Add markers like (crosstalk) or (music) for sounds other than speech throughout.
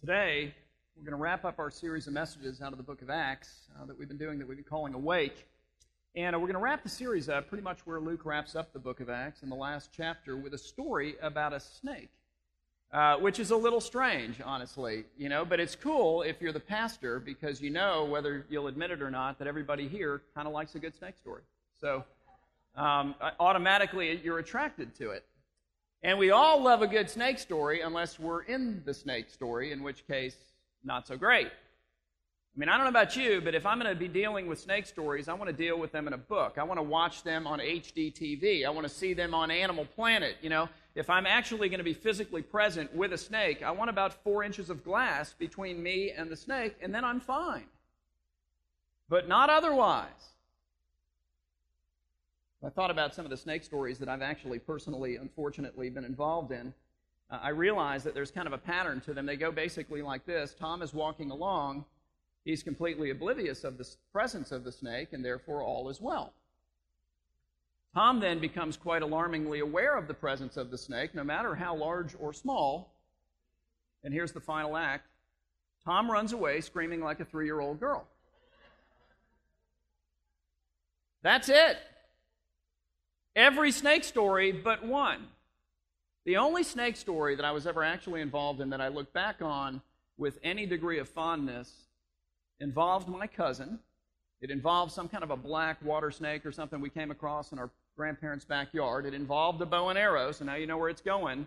today we're going to wrap up our series of messages out of the book of Acts uh, that we've been doing that we've been calling Awake. And uh, we're going to wrap the series up pretty much where Luke wraps up the book of Acts in the last chapter with a story about a snake, uh, which is a little strange, honestly, you know, but it's cool if you're the pastor because you know, whether you'll admit it or not, that everybody here kind of likes a good snake story. So um, automatically you're attracted to it. And we all love a good snake story unless we're in the snake story, in which case, not so great. I mean, I don't know about you, but if I'm going to be dealing with snake stories, I want to deal with them in a book. I want to watch them on HD TV. I want to see them on Animal Planet. You know, if I'm actually going to be physically present with a snake, I want about four inches of glass between me and the snake, and then I'm fine. But not otherwise. I thought about some of the snake stories that I've actually personally, unfortunately, been involved in. Uh, I realize that there's kind of a pattern to them. They go basically like this Tom is walking along, he's completely oblivious of the presence of the snake, and therefore all is well. Tom then becomes quite alarmingly aware of the presence of the snake, no matter how large or small. And here's the final act Tom runs away screaming like a three year old girl. That's it. Every snake story but one. The only snake story that I was ever actually involved in that I look back on with any degree of fondness involved my cousin. It involved some kind of a black water snake or something we came across in our grandparents' backyard. It involved a bow and arrow, so now you know where it's going.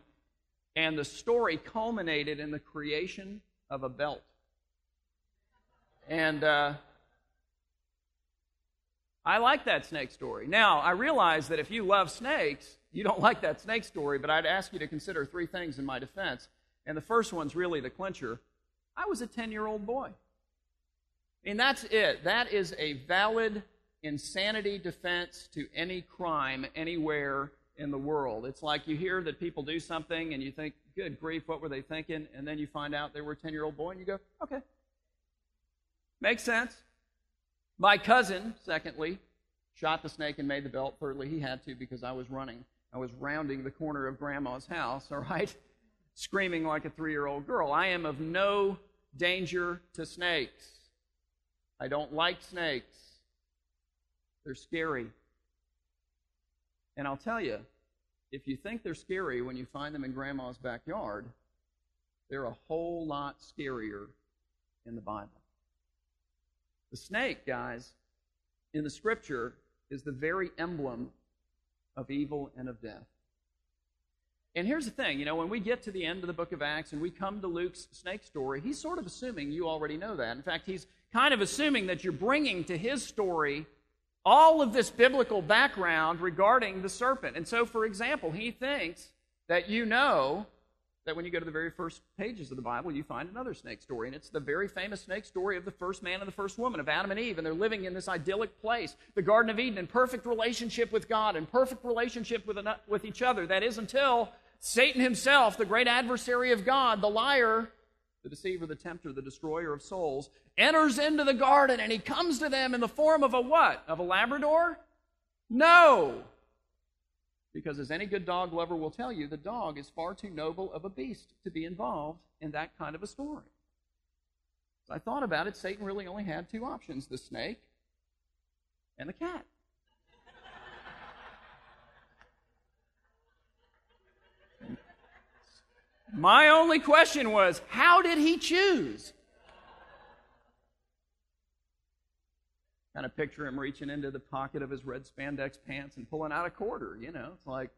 And the story culminated in the creation of a belt. And uh, I like that snake story. Now, I realize that if you love snakes, you don't like that snake story, but I'd ask you to consider three things in my defense. And the first one's really the clincher. I was a 10 year old boy. Mean, that's it. That is a valid insanity defense to any crime anywhere in the world. It's like you hear that people do something and you think, good grief, what were they thinking? And then you find out they were a 10 year old boy and you go, okay. Makes sense. My cousin, secondly, shot the snake and made the belt. Thirdly, he had to because I was running. I was rounding the corner of grandma's house, all right, (laughs) screaming like a three year old girl. I am of no danger to snakes. I don't like snakes, they're scary. And I'll tell you, if you think they're scary when you find them in grandma's backyard, they're a whole lot scarier in the Bible. The snake, guys, in the scripture is the very emblem of evil and of death. And here's the thing you know, when we get to the end of the book of Acts and we come to Luke's snake story, he's sort of assuming you already know that. In fact, he's kind of assuming that you're bringing to his story all of this biblical background regarding the serpent. And so, for example, he thinks that you know that when you go to the very first pages of the Bible, you find another snake story. And it's the very famous snake story of the first man and the first woman, of Adam and Eve. And they're living in this idyllic place, the Garden of Eden, in perfect relationship with God, in perfect relationship with, with each other. That is until Satan himself, the great adversary of God, the liar, the deceiver, the tempter, the destroyer of souls, enters into the garden and he comes to them in the form of a what? Of a Labrador? No. Because, as any good dog lover will tell you, the dog is far too noble of a beast to be involved in that kind of a story. As I thought about it, Satan really only had two options the snake and the cat. My only question was, how did he choose? Kind of picture him reaching into the pocket of his red spandex pants and pulling out a quarter. You know, it's like,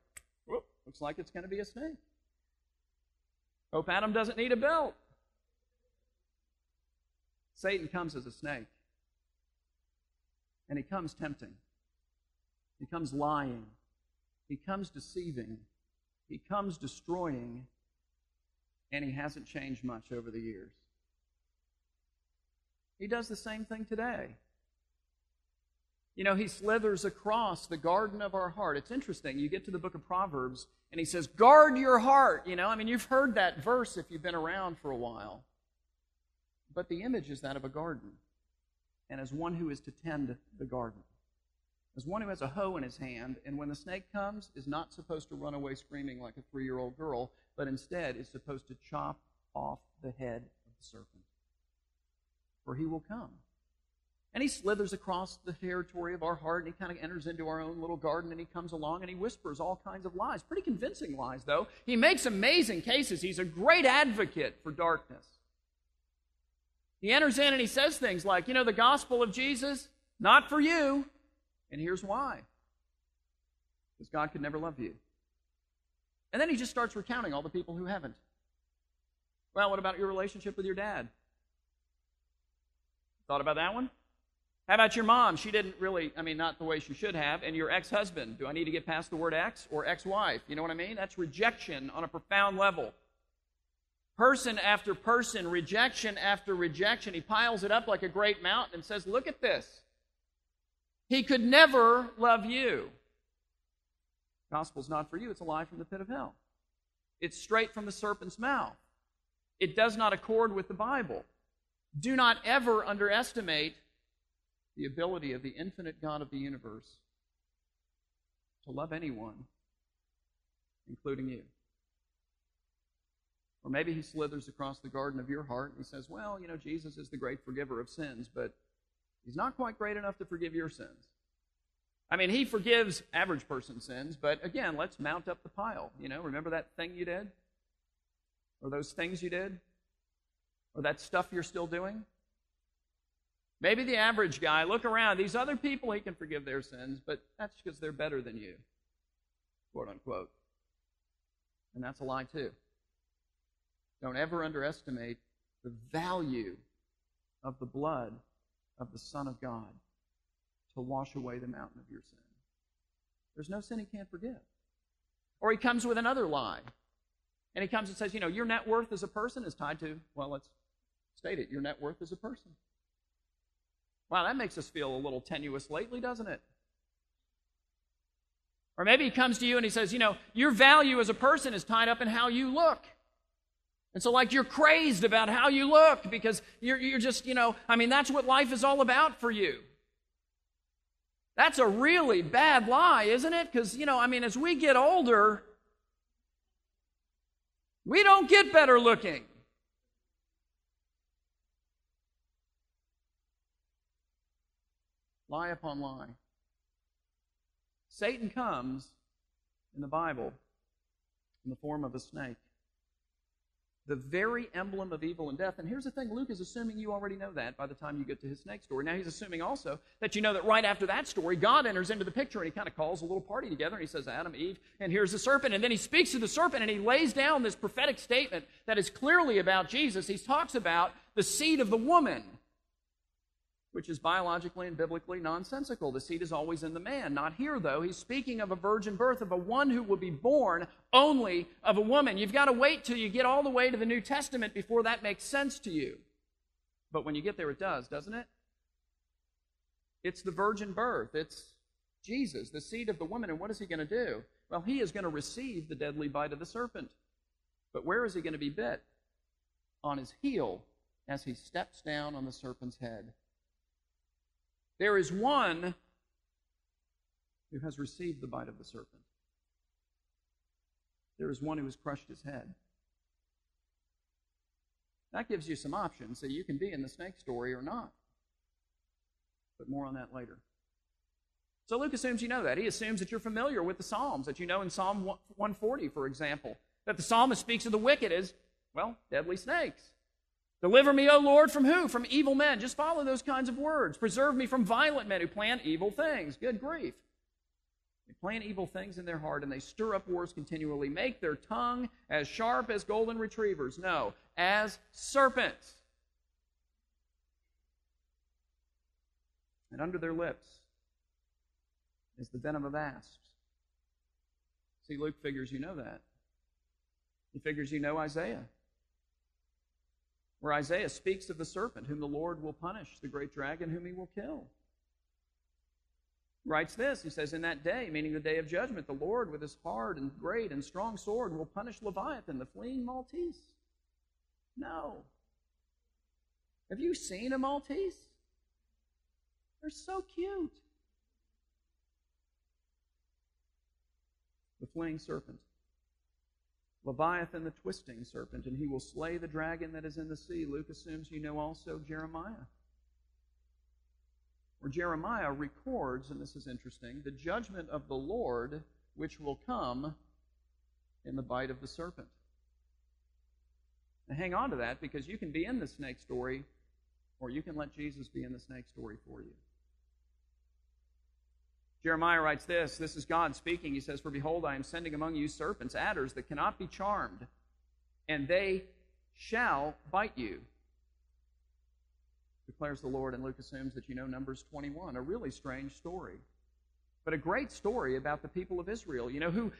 whoop, looks like it's going to be a snake. Hope Adam doesn't need a belt. Satan comes as a snake. And he comes tempting. He comes lying. He comes deceiving. He comes destroying. And he hasn't changed much over the years. He does the same thing today. You know, he slithers across the garden of our heart. It's interesting. You get to the book of Proverbs, and he says, Guard your heart. You know, I mean, you've heard that verse if you've been around for a while. But the image is that of a garden, and as one who is to tend the garden, as one who has a hoe in his hand, and when the snake comes, is not supposed to run away screaming like a three year old girl, but instead is supposed to chop off the head of the serpent, for he will come. And he slithers across the territory of our heart and he kind of enters into our own little garden and he comes along and he whispers all kinds of lies. Pretty convincing lies, though. He makes amazing cases. He's a great advocate for darkness. He enters in and he says things like, you know, the gospel of Jesus, not for you. And here's why because God could never love you. And then he just starts recounting all the people who haven't. Well, what about your relationship with your dad? Thought about that one? How about your mom? She didn't really, I mean, not the way she should have. And your ex husband. Do I need to get past the word ex or ex wife? You know what I mean? That's rejection on a profound level. Person after person, rejection after rejection. He piles it up like a great mountain and says, Look at this. He could never love you. Gospel's not for you, it's a lie from the pit of hell. It's straight from the serpent's mouth. It does not accord with the Bible. Do not ever underestimate the ability of the infinite God of the universe to love anyone, including you. Or maybe he slithers across the garden of your heart and he says, Well, you know, Jesus is the great forgiver of sins, but he's not quite great enough to forgive your sins. I mean, he forgives average person sins, but again, let's mount up the pile. You know, remember that thing you did? Or those things you did? Or that stuff you're still doing? Maybe the average guy, look around. These other people, he can forgive their sins, but that's because they're better than you, quote unquote. And that's a lie, too. Don't ever underestimate the value of the blood of the Son of God to wash away the mountain of your sin. There's no sin he can't forgive. Or he comes with another lie. And he comes and says, you know, your net worth as a person is tied to, well, let's state it, your net worth as a person. Wow, that makes us feel a little tenuous lately, doesn't it? Or maybe he comes to you and he says, you know, your value as a person is tied up in how you look. And so, like, you're crazed about how you look because you're, you're just, you know, I mean, that's what life is all about for you. That's a really bad lie, isn't it? Because, you know, I mean, as we get older, we don't get better looking. Lie upon lie. Satan comes in the Bible in the form of a snake the very emblem of evil and death. And here's the thing Luke is assuming you already know that by the time you get to his snake story. Now, he's assuming also that you know that right after that story, God enters into the picture and he kind of calls a little party together and he says, Adam, Eve, and here's the serpent. And then he speaks to the serpent and he lays down this prophetic statement that is clearly about Jesus. He talks about the seed of the woman which is biologically and biblically nonsensical. The seed is always in the man. Not here, though. He's speaking of a virgin birth, of a one who will be born only of a woman. You've got to wait till you get all the way to the New Testament before that makes sense to you. But when you get there, it does, doesn't it? It's the virgin birth. It's Jesus, the seed of the woman. And what is he going to do? Well, he is going to receive the deadly bite of the serpent. But where is he going to be bit? On his heel as he steps down on the serpent's head. There is one who has received the bite of the serpent. There is one who has crushed his head. That gives you some options. So you can be in the snake story or not. But more on that later. So Luke assumes you know that. He assumes that you're familiar with the Psalms, that you know in Psalm 140, for example, that the psalmist speaks of the wicked as, well, deadly snakes. Deliver me, O Lord, from who? From evil men. Just follow those kinds of words. Preserve me from violent men who plan evil things. Good grief. They plan evil things in their heart and they stir up wars continually. Make their tongue as sharp as golden retrievers. No, as serpents. And under their lips is the venom of asps. See, Luke figures you know that. He figures you know Isaiah where Isaiah speaks of the serpent whom the Lord will punish, the great dragon whom he will kill. He writes this He says, In that day, meaning the day of judgment, the Lord with his hard and great and strong sword will punish Leviathan, the fleeing Maltese. No. Have you seen a Maltese? They're so cute. The fleeing serpent. Leviathan the twisting serpent, and he will slay the dragon that is in the sea. Luke assumes you know also Jeremiah. Where Jeremiah records, and this is interesting, the judgment of the Lord which will come in the bite of the serpent. Now hang on to that because you can be in the snake story, or you can let Jesus be in the snake story for you. Jeremiah writes this this is God speaking. He says, For behold, I am sending among you serpents, adders that cannot be charmed, and they shall bite you, declares the Lord. And Luke assumes that you know Numbers 21, a really strange story but a great story about the people of Israel, you know, who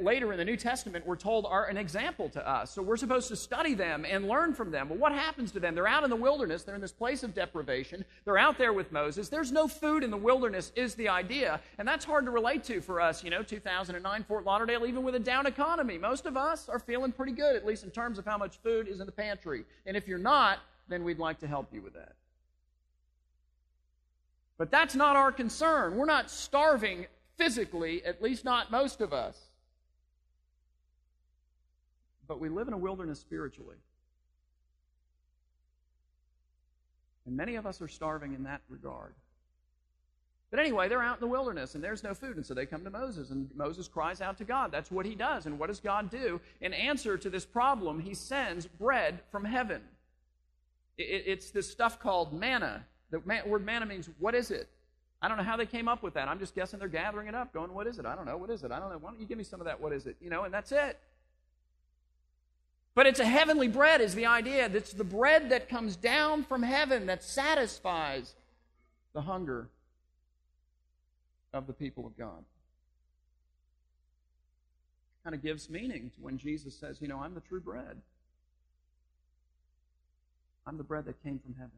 later in the New Testament we're told are an example to us. So we're supposed to study them and learn from them. Well, what happens to them? They're out in the wilderness, they're in this place of deprivation, they're out there with Moses. There's no food in the wilderness, is the idea. And that's hard to relate to for us, you know, 2009 Fort Lauderdale, even with a down economy. Most of us are feeling pretty good, at least in terms of how much food is in the pantry. And if you're not, then we'd like to help you with that. But that's not our concern. We're not starving physically, at least not most of us. But we live in a wilderness spiritually. And many of us are starving in that regard. But anyway, they're out in the wilderness and there's no food. And so they come to Moses, and Moses cries out to God. That's what he does. And what does God do? In answer to this problem, he sends bread from heaven. It's this stuff called manna. The word manna means, what is it? I don't know how they came up with that. I'm just guessing they're gathering it up, going, what is it? I don't know. What is it? I don't know. Why don't you give me some of that? What is it? You know, and that's it. But it's a heavenly bread, is the idea. It's the bread that comes down from heaven that satisfies the hunger of the people of God. Kind of gives meaning to when Jesus says, You know, I'm the true bread. I'm the bread that came from heaven.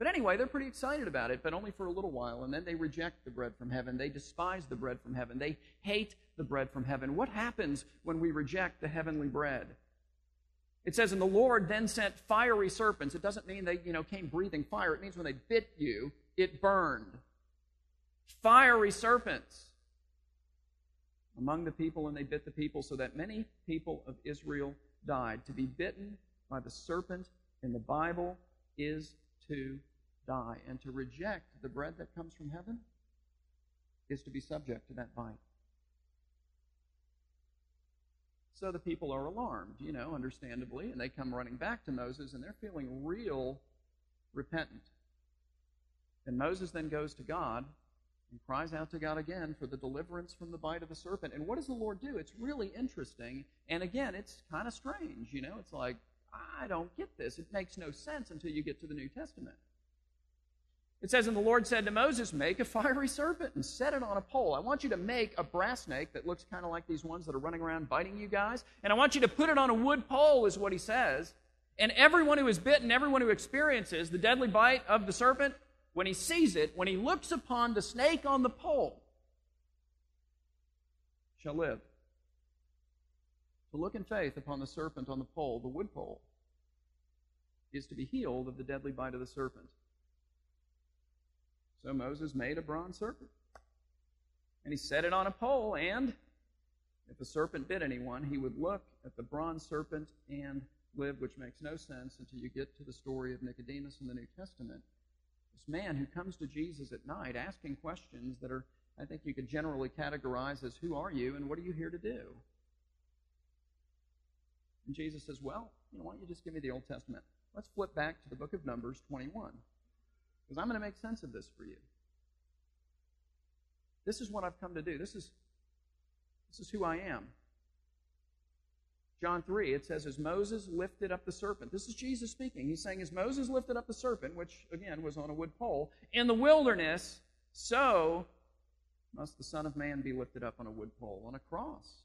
But anyway, they're pretty excited about it, but only for a little while. And then they reject the bread from heaven. They despise the bread from heaven. They hate the bread from heaven. What happens when we reject the heavenly bread? It says, and the Lord then sent fiery serpents. It doesn't mean they, you know, came breathing fire. It means when they bit you, it burned. Fiery serpents among the people, and they bit the people, so that many people of Israel died. To be bitten by the serpent in the Bible is to die. And to reject the bread that comes from heaven is to be subject to that bite. So the people are alarmed, you know, understandably, and they come running back to Moses and they're feeling real repentant. And Moses then goes to God and cries out to God again for the deliverance from the bite of the serpent. And what does the Lord do? It's really interesting. And again, it's kind of strange, you know, it's like, I don't get this. It makes no sense until you get to the New Testament. It says, And the Lord said to Moses, Make a fiery serpent and set it on a pole. I want you to make a brass snake that looks kind of like these ones that are running around biting you guys. And I want you to put it on a wood pole, is what he says. And everyone who is bitten, everyone who experiences the deadly bite of the serpent, when he sees it, when he looks upon the snake on the pole, shall live. To look in faith upon the serpent on the pole, the wood pole, is to be healed of the deadly bite of the serpent. So Moses made a bronze serpent. And he set it on a pole, and if the serpent bit anyone, he would look at the bronze serpent and live, which makes no sense until you get to the story of Nicodemus in the New Testament. This man who comes to Jesus at night asking questions that are, I think you could generally categorize as, Who are you and what are you here to do? And Jesus says, Well, you know, why don't you just give me the Old Testament? Let's flip back to the book of Numbers 21 because I'm going to make sense of this for you. This is what I've come to do. This is, this is who I am. John 3, it says, As Moses lifted up the serpent. This is Jesus speaking. He's saying, As Moses lifted up the serpent, which again was on a wood pole, in the wilderness, so must the Son of Man be lifted up on a wood pole, on a cross,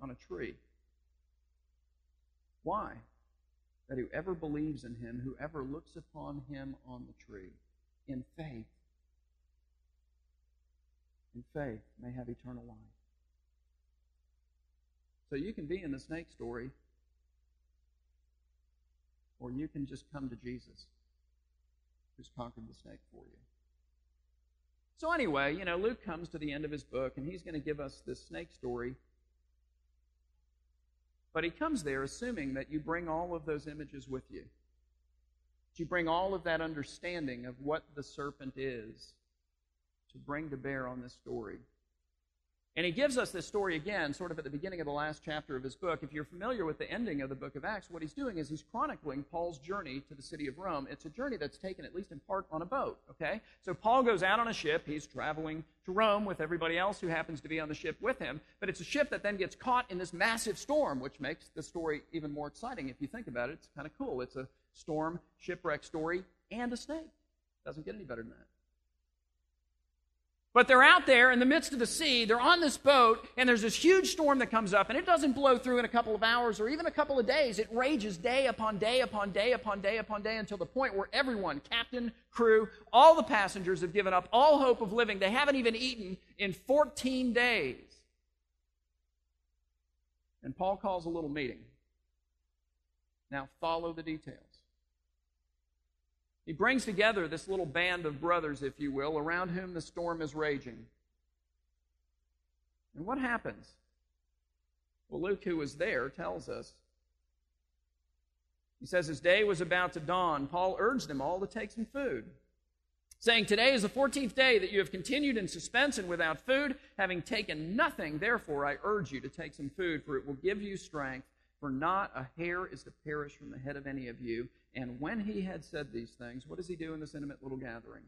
on a tree. Why? That whoever believes in him, whoever looks upon him on the tree, in faith, in faith, may have eternal life. So you can be in the snake story, or you can just come to Jesus, who's conquered the snake for you. So, anyway, you know, Luke comes to the end of his book, and he's going to give us this snake story But he comes there assuming that you bring all of those images with you. That you bring all of that understanding of what the serpent is to bring to bear on this story. And he gives us this story again, sort of at the beginning of the last chapter of his book. If you're familiar with the ending of the book of Acts, what he's doing is he's chronicling Paul's journey to the city of Rome. It's a journey that's taken, at least in part, on a boat, okay? So Paul goes out on a ship. He's traveling to Rome with everybody else who happens to be on the ship with him. But it's a ship that then gets caught in this massive storm, which makes the story even more exciting. If you think about it, it's kind of cool. It's a storm, shipwreck story, and a snake. Doesn't get any better than that. But they're out there in the midst of the sea, they're on this boat, and there's this huge storm that comes up, and it doesn't blow through in a couple of hours or even a couple of days. It rages day upon day upon day upon day upon day until the point where everyone, captain, crew, all the passengers have given up all hope of living. They haven't even eaten in 14 days. And Paul calls a little meeting. Now, follow the details. He brings together this little band of brothers, if you will, around whom the storm is raging. And what happens? Well, Luke, who was there, tells us. He says, As day was about to dawn, Paul urged them all to take some food, saying, Today is the 14th day that you have continued in suspense and without food. Having taken nothing, therefore, I urge you to take some food, for it will give you strength. For not a hair is to perish from the head of any of you. And when he had said these things, what does he do in this intimate little gathering?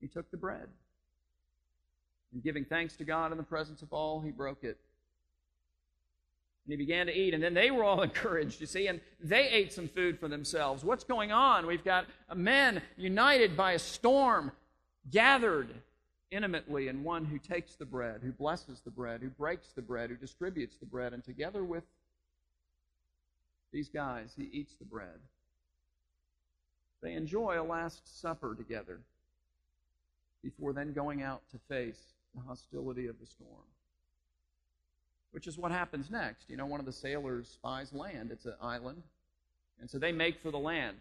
He took the bread. And giving thanks to God in the presence of all, he broke it. And he began to eat. And then they were all (laughs) encouraged, you see, and they ate some food for themselves. What's going on? We've got men united by a storm, gathered intimately in one who takes the bread, who blesses the bread, who breaks the bread, who distributes the bread, and together with these guys, he eats the bread. They enjoy a Last Supper together before then going out to face the hostility of the storm. Which is what happens next. You know, one of the sailors spies land. It's an island. And so they make for the land.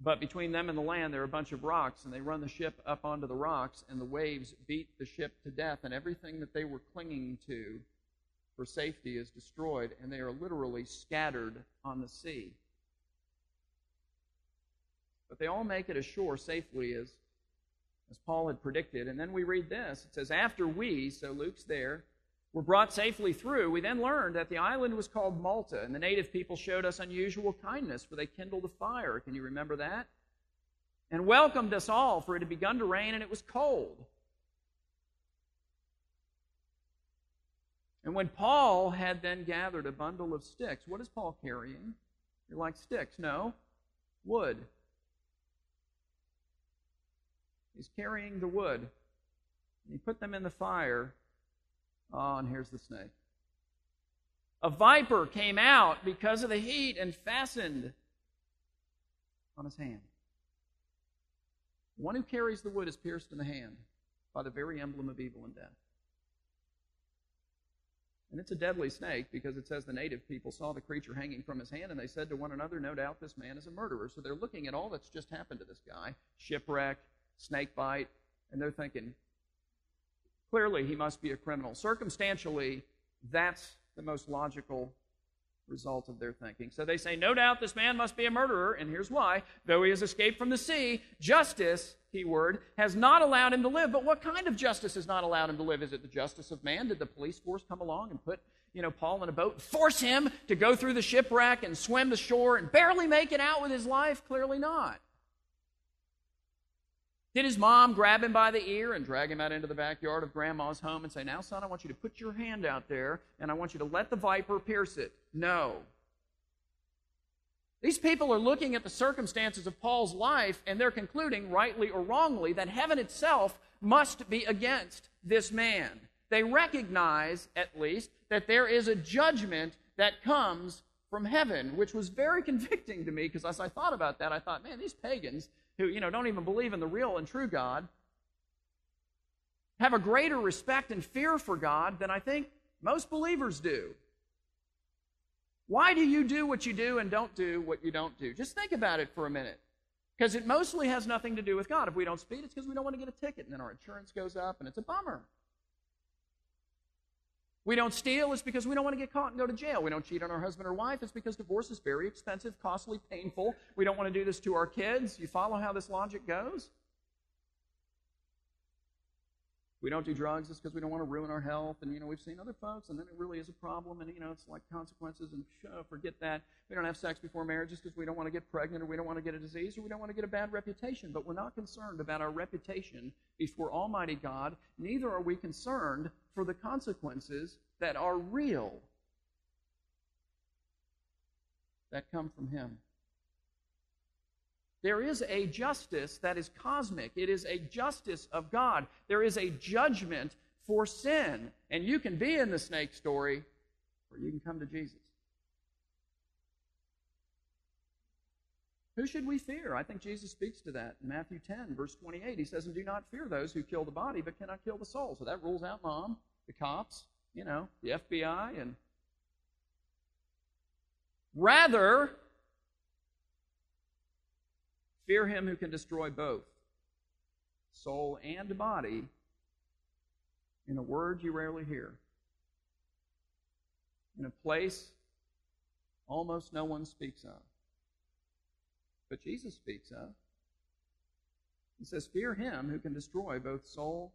But between them and the land, there are a bunch of rocks, and they run the ship up onto the rocks, and the waves beat the ship to death, and everything that they were clinging to for safety is destroyed, and they are literally scattered on the sea. But they all make it ashore safely, as, as Paul had predicted. And then we read this it says, After we, so Luke's there, were brought safely through, we then learned that the island was called Malta, and the native people showed us unusual kindness, for they kindled a fire. Can you remember that? And welcomed us all, for it had begun to rain and it was cold. And when Paul had then gathered a bundle of sticks, what is Paul carrying? You're like sticks. No, wood. He's carrying the wood. And he put them in the fire Oh, and here's the snake. A viper came out because of the heat and fastened on his hand. One who carries the wood is pierced in the hand by the very emblem of evil and death. And it's a deadly snake because it says the native people saw the creature hanging from his hand and they said to one another, No doubt this man is a murderer. So they're looking at all that's just happened to this guy shipwreck, snake bite, and they're thinking, Clearly, he must be a criminal. Circumstantially, that's the most logical result of their thinking. So they say, No doubt this man must be a murderer, and here's why. Though he has escaped from the sea, justice, keyword, has not allowed him to live. But what kind of justice has not allowed him to live? Is it the justice of man? Did the police force come along and put you know, Paul in a boat, force him to go through the shipwreck and swim the shore and barely make it out with his life? Clearly not. Did his mom grab him by the ear and drag him out into the backyard of grandma's home and say, Now, son, I want you to put your hand out there and I want you to let the viper pierce it? No. These people are looking at the circumstances of Paul's life and they're concluding, rightly or wrongly, that heaven itself must be against this man. They recognize, at least, that there is a judgment that comes from heaven, which was very (laughs) convicting to me because as I thought about that, I thought, man, these pagans, who, you know, don't even believe in the real and true God, have a greater respect and fear for God than I think most believers do. Why do you do what you do and don't do what you don't do? Just think about it for a minute. Because it mostly has nothing to do with God. If we don't speed, it's because we don't want to get a ticket, and then our insurance goes up, and it's a bummer. We don't steal, it's because we don't want to get caught and go to jail. We don't cheat on our husband or wife, it's because divorce is very expensive, costly, painful. We don't want to do this to our kids. You follow how this logic goes? We don't do drugs just because we don't want to ruin our health. And, you know, we've seen other folks, and then it really is a problem, and, you know, it's like consequences, and uh, forget that. We don't have sex before marriage just because we don't want to get pregnant, or we don't want to get a disease, or we don't want to get a bad reputation. But we're not concerned about our reputation before Almighty God. Neither are we concerned for the consequences that are real that come from Him. There is a justice that is cosmic. It is a justice of God. There is a judgment for sin. And you can be in the snake story, or you can come to Jesus. Who should we fear? I think Jesus speaks to that in Matthew 10, verse 28. He says, And do not fear those who kill the body, but cannot kill the soul. So that rules out mom, the cops, you know, the FBI, and rather Fear him who can destroy both soul and body in a word you rarely hear, in a place almost no one speaks of. But Jesus speaks of. He says, Fear him who can destroy both soul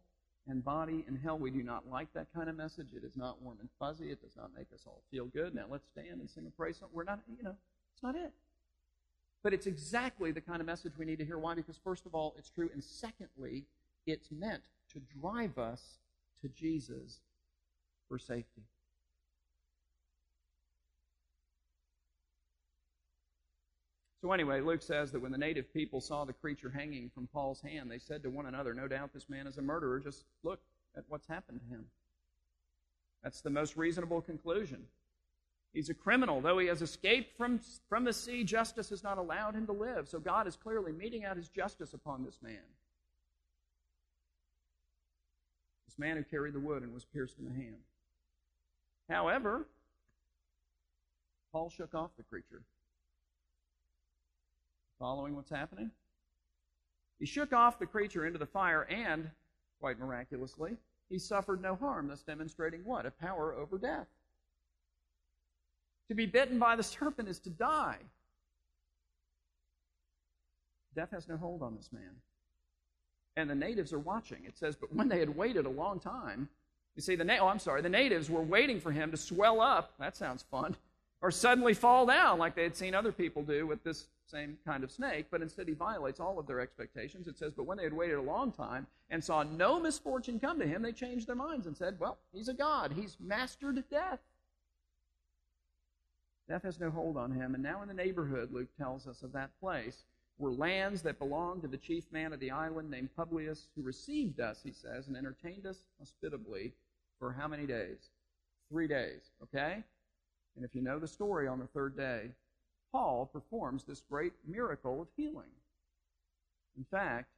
and body in hell. We do not like that kind of message. It is not warm and fuzzy. It does not make us all feel good. Now let's stand and sing a praise song. We're not, you know, it's not it. But it's exactly the kind of message we need to hear. Why? Because, first of all, it's true. And secondly, it's meant to drive us to Jesus for safety. So, anyway, Luke says that when the native people saw the creature hanging from Paul's hand, they said to one another, No doubt this man is a murderer. Just look at what's happened to him. That's the most reasonable conclusion. He's a criminal. Though he has escaped from, from the sea, justice has not allowed him to live. So God is clearly meting out his justice upon this man. This man who carried the wood and was pierced in the hand. However, Paul shook off the creature. Following what's happening? He shook off the creature into the fire, and, quite miraculously, he suffered no harm, thus demonstrating what? A power over death. To be bitten by the (laughs) serpent is to die. Death has no hold on this man. And the natives are watching. It says, but when they had waited a long time, you see, the na- oh, I'm sorry, the natives were waiting for him to swell up. That sounds fun. Or suddenly fall down like they had seen other people do with this same kind of snake, but instead he violates all of their expectations. It says, But when they had waited a long time and saw no misfortune come to him, they changed their minds and said, Well, he's a god. He's mastered death. Death has no hold on him. And now in the neighborhood, Luke tells us of that place, were lands that belonged to the chief man of the island named Publius, who received us, he says, and entertained us hospitably for how many days? Three days, okay? And if you know the story on the third day, Paul performs this great miracle of healing. In fact,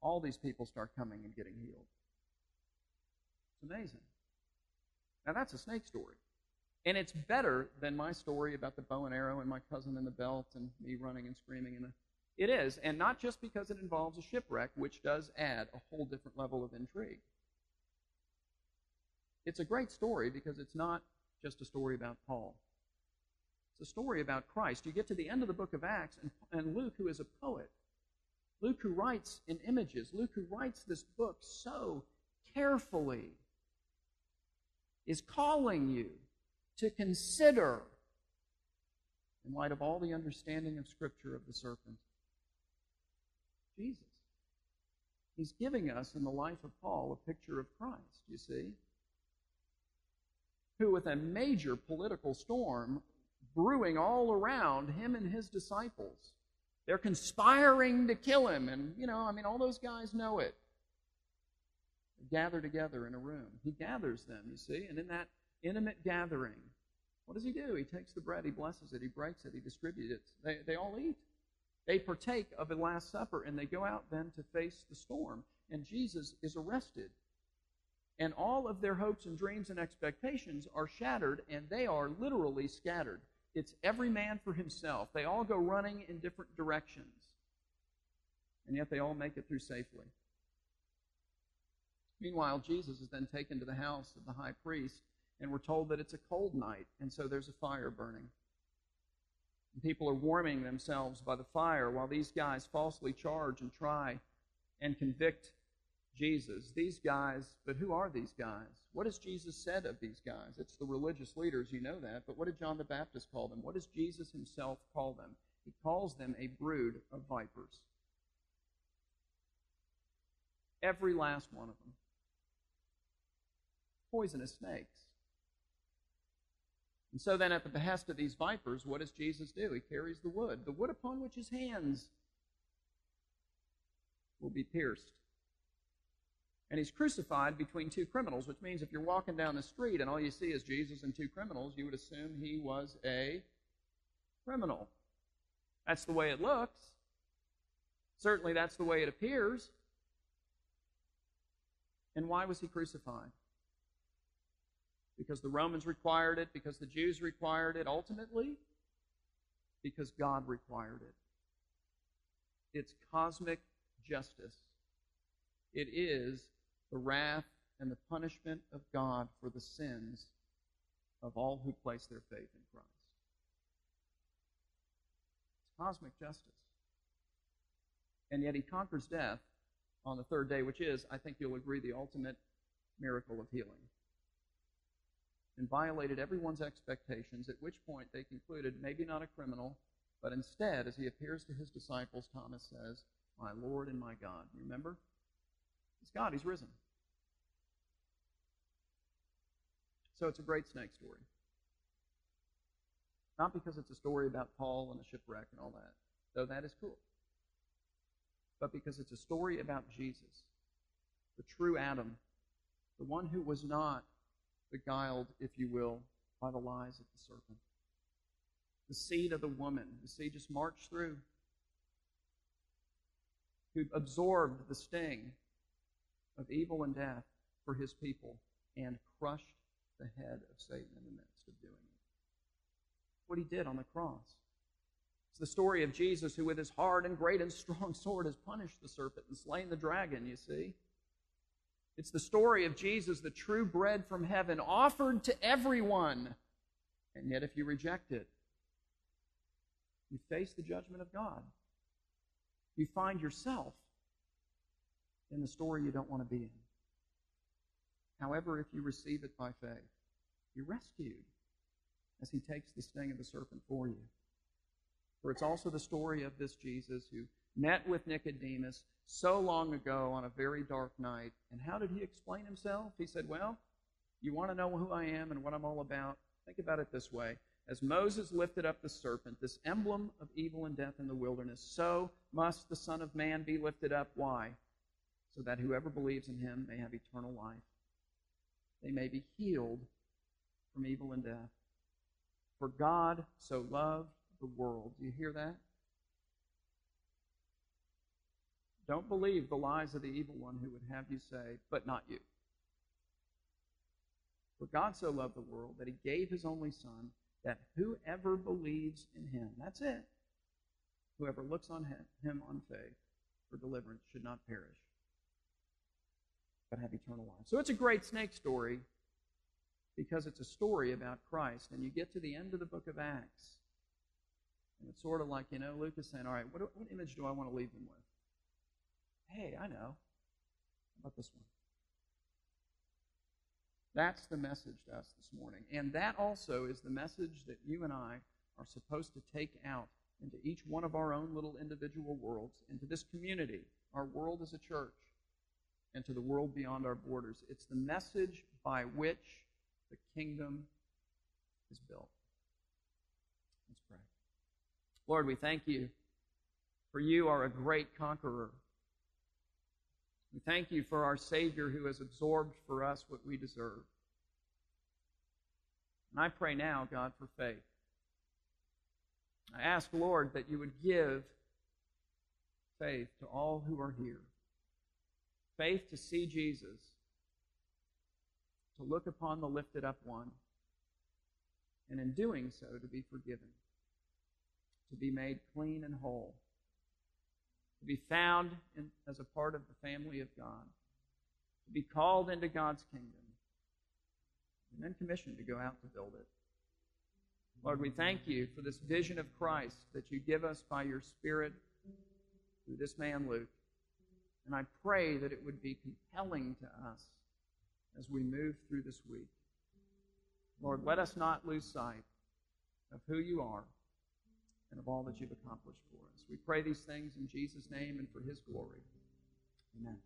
all these people start coming and getting healed. It's amazing. Now, that's a snake story. And it's better than my story about the bow and arrow and my cousin in the belt and me running and screaming. In the... It is, and not just because it involves a shipwreck, which does add a whole different level of intrigue. It's a great story because it's not just a story about Paul. It's a story about Christ. You get to the end of the book of Acts, and, and Luke, who is a poet, Luke, who writes in images, Luke, who writes this book so carefully, is calling you to consider in light of all the understanding of Scripture of the serpent. Jesus. He's giving us in the life of Paul a picture of Christ, you see, who, with a major political storm brewing all around him and his disciples, they're conspiring to kill him. And, you know, I mean, all those guys know it. They gather together in a room. He gathers them, you see, and in that intimate gathering, what does he do? He takes the bread, he blesses it, he breaks it, he distributes it. They, they all eat. They partake of the Last Supper, and they go out then to face the storm. And Jesus is arrested. And all of their hopes and dreams and expectations are shattered, and they are literally scattered. It's every man for himself. They all go running in different directions. And yet they all make it through safely. Meanwhile, Jesus is then taken to the house of the high priest, and we're told that it's a cold night, and so there's a fire burning. And people are warming themselves by the fire while these guys falsely charge and try and convict Jesus. These guys, but who are these guys? What has Jesus said of these guys? It's the religious leaders, you know that, but what did John the Baptist call them? What does Jesus himself call them? He calls them a brood of vipers. Every last one of them. Poisonous snakes. And so then, at the behest of these vipers, what does Jesus do? He carries the wood, the wood upon which his hands will be pierced. And he's crucified between two criminals, which means if you're walking down the street and all you see is Jesus and two criminals, you would assume he was a criminal. That's the way it looks. Certainly, that's the way it appears. And why was he crucified? Because the Romans required it, because the Jews required it, ultimately, because God required it. It's cosmic justice. It is the wrath and the punishment of God for the sins of all who place their faith in Christ. It's cosmic justice. And yet he conquers death on the third day, which is, I think you'll agree, the ultimate miracle of healing. And violated everyone's expectations, at which point they concluded, maybe not a criminal, but instead, as he appears to his disciples, Thomas says, My Lord and my God. Remember? He's God, he's risen. So it's a great snake story. Not because it's a story about Paul and a shipwreck and all that, though that is cool but because it's a story about Jesus, the true Adam, the one who was not beguiled, if you will, by the lies of the serpent. The seed of the woman, the seed just marched through, who absorbed the sting of evil and death for his people and crushed the head of Satan in the midst of doing it. What he did on the cross. It's the story of Jesus who, with his hard and great and strong (laughs) sword, has punished the serpent and slain the dragon, you see. It's the story of Jesus, the true bread from heaven, offered to everyone. And yet, if you reject it, you face the judgment of God. You find yourself in the story you don't want to be in. However, if you receive it by faith, you're rescued as he takes the sting of the serpent for you. For it's also the story of this Jesus who met with Nicodemus so long ago on a very dark night. And how did he explain himself? He said, Well, you want to know who I am and what I'm all about? Think about it this way. As Moses lifted up the serpent, this emblem of evil and death in the wilderness, so must the Son of Man be lifted up. Why? So that whoever believes in him may have eternal life. They may be healed from evil and death. For God so loved the world. Do you hear that? Don't believe the lies of the evil one who would have you say, but not you. For God so loved the world that he gave his only Son, that whoever believes in him, that's it, whoever looks on him, him on faith for deliverance should not perish, but have eternal life. So it's a great snake story because it's a story about Christ. And you get to the end of the book of Acts, and it's sort of like, you know, Luke is saying, all right, what, what image do I want to leave them with? Hey, I know. How about this one? That's the message to us this morning. And that also is the message that you and I are supposed to take out into each one of our own little individual worlds, into this community, our world as a church, and to the world beyond our borders. It's the message by which the kingdom is built. Let's pray. Lord, we thank you for you are a great conqueror. We thank you for our Savior who has absorbed for us what we deserve. And I pray now, God, for faith. I ask, Lord, that you would give faith to all who are here. Faith to see Jesus, to look upon the lifted up one, and in doing so, to be forgiven to be made clean and whole, to be found in, as a part of the family of God. to be called into God's kingdom, and then commissioned to go out to build it. Lord, we thank you for this vision of Christ that you give us by your Spirit through this man, Luke. And I pray that it would be compelling to us as we move through this week. Lord, let us not lose sight of who you are and of all that you've accomplished for us. We pray these things in Jesus' name and for his glory. Amen.